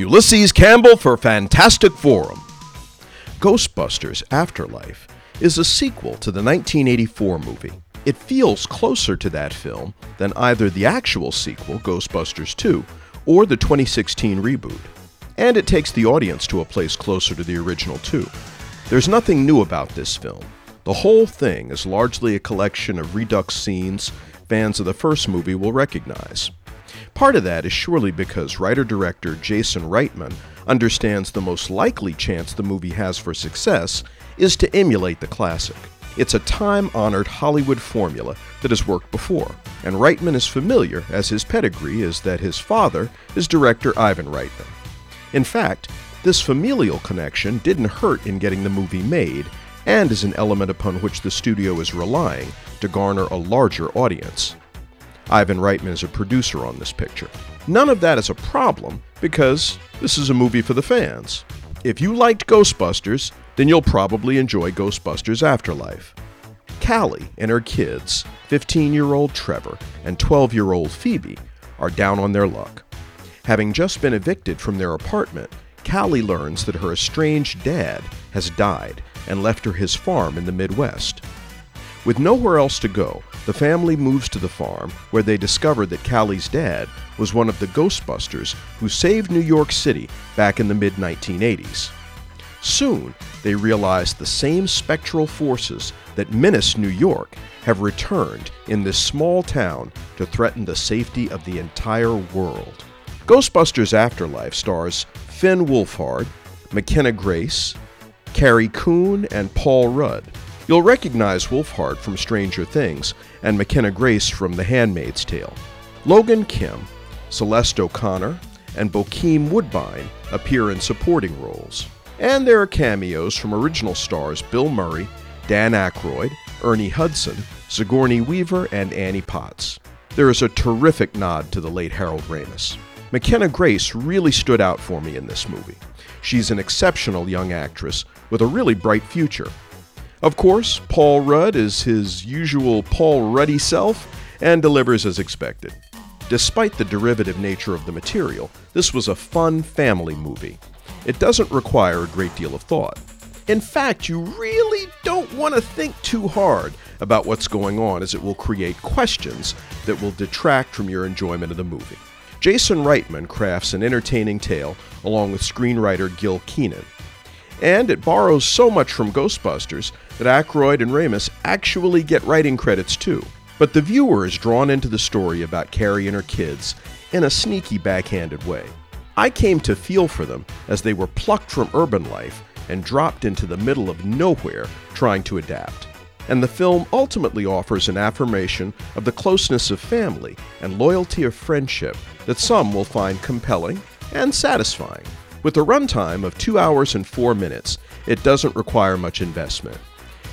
Ulysses Campbell for Fantastic Forum. Ghostbusters Afterlife is a sequel to the 1984 movie. It feels closer to that film than either the actual sequel, Ghostbusters 2, or the 2016 reboot. And it takes the audience to a place closer to the original, too. There's nothing new about this film. The whole thing is largely a collection of redux scenes fans of the first movie will recognize. Part of that is surely because writer director Jason Reitman understands the most likely chance the movie has for success is to emulate the classic. It's a time honored Hollywood formula that has worked before, and Reitman is familiar as his pedigree is that his father is director Ivan Reitman. In fact, this familial connection didn't hurt in getting the movie made, and is an element upon which the studio is relying to garner a larger audience. Ivan Reitman is a producer on this picture. None of that is a problem because this is a movie for the fans. If you liked Ghostbusters, then you'll probably enjoy Ghostbusters Afterlife. Callie and her kids, 15 year old Trevor and 12 year old Phoebe, are down on their luck. Having just been evicted from their apartment, Callie learns that her estranged dad has died and left her his farm in the Midwest. With nowhere else to go, the family moves to the farm where they discover that Callie's dad was one of the Ghostbusters who saved New York City back in the mid 1980s. Soon, they realize the same spectral forces that menace New York have returned in this small town to threaten the safety of the entire world. Ghostbusters Afterlife stars Finn Wolfhard, McKenna Grace, Carrie Coon, and Paul Rudd. You'll recognize Wolfhard from Stranger Things and McKenna Grace from The Handmaid's Tale. Logan Kim, Celeste O'Connor, and Bokeem Woodbine appear in supporting roles. And there are cameos from original stars Bill Murray, Dan Aykroyd, Ernie Hudson, Sigourney Weaver, and Annie Potts. There is a terrific nod to the late Harold Ramis. McKenna Grace really stood out for me in this movie. She's an exceptional young actress with a really bright future. Of course, Paul Rudd is his usual Paul Ruddy self and delivers as expected. Despite the derivative nature of the material, this was a fun family movie. It doesn't require a great deal of thought. In fact, you really don't want to think too hard about what's going on, as it will create questions that will detract from your enjoyment of the movie. Jason Reitman crafts an entertaining tale along with screenwriter Gil Kenan. And it borrows so much from Ghostbusters that Aykroyd and Ramis actually get writing credits too. But the viewer is drawn into the story about Carrie and her kids in a sneaky, backhanded way. I came to feel for them as they were plucked from urban life and dropped into the middle of nowhere trying to adapt. And the film ultimately offers an affirmation of the closeness of family and loyalty of friendship that some will find compelling and satisfying. With a runtime of 2 hours and 4 minutes, it doesn't require much investment.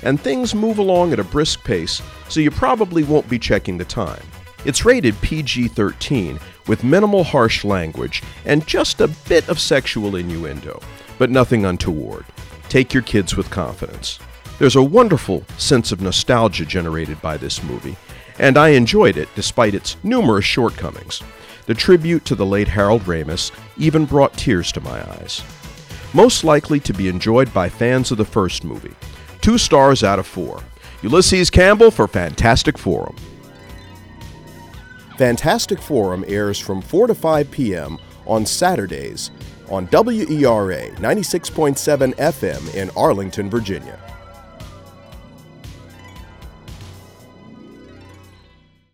And things move along at a brisk pace, so you probably won't be checking the time. It's rated PG 13 with minimal harsh language and just a bit of sexual innuendo, but nothing untoward. Take your kids with confidence. There's a wonderful sense of nostalgia generated by this movie, and I enjoyed it despite its numerous shortcomings. The tribute to the late Harold Ramis even brought tears to my eyes. Most likely to be enjoyed by fans of the first movie. Two stars out of four. Ulysses Campbell for Fantastic Forum. Fantastic Forum airs from 4 to 5 p.m. on Saturdays on WERA 96.7 FM in Arlington, Virginia.